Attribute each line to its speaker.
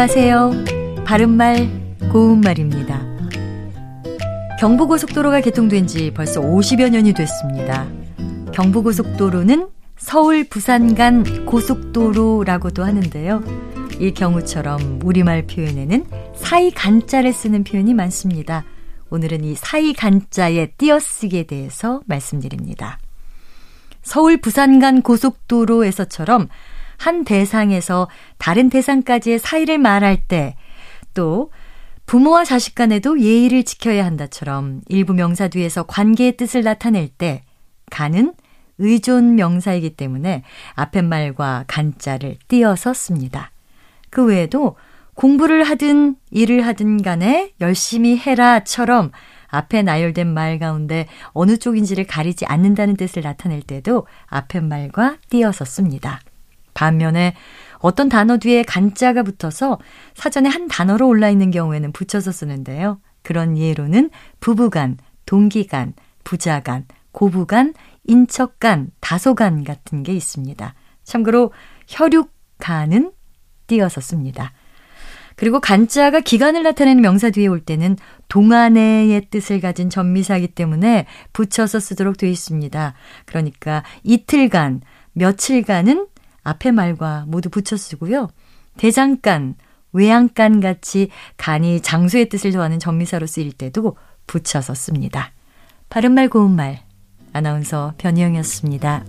Speaker 1: 안녕하세요. 바른말, 고운말입니다. 경부고속도로가 개통된 지 벌써 50여 년이 됐습니다. 경부고속도로는 서울 부산 간 고속도로라고도 하는데요. 이 경우처럼 우리말 표현에는 사이 간자를 쓰는 표현이 많습니다. 오늘은 이 사이 간자의 띄어쓰기에 대해서 말씀드립니다. 서울 부산 간 고속도로에서처럼 한 대상에서 다른 대상까지의 사이를 말할 때 또 부모와 자식 간에도 예의를 지켜야 한다처럼 일부 명사 뒤에서 관계의 뜻을 나타낼 때 간은 의존 명사이기 때문에 앞에 말과 간자를 띄어서 씁니다. 그 외에도 공부를 하든 일을 하든 간에 열심히 해라처럼 앞에 나열된 말 가운데 어느 쪽인지를 가리지 않는다는 뜻을 나타낼 때도 앞에 말과 띄어서 씁니다. 반면에 어떤 단어 뒤에 간자가 붙어서 사전에 한 단어로 올라 있는 경우에는 붙여서 쓰는데요. 그런 예로는 부부간, 동기간, 부자간, 고부간, 인척간, 다소간 같은 게 있습니다. 참고로 혈육간은 띄어서 씁니다. 그리고 간자가 기간을 나타내는 명사 뒤에 올 때는 동안의 뜻을 가진 전미사이기 때문에 붙여서 쓰도록 되어 있습니다. 그러니까 이틀간, 며칠간은 앞에 말과 모두 붙여 쓰고요. 대장간, 외양간 같이 간이 장수의 뜻을 더하는 전미사로 쓰일 때도 붙여서 씁니다. 바른말 고운말 아나운서 변희영이었습니다.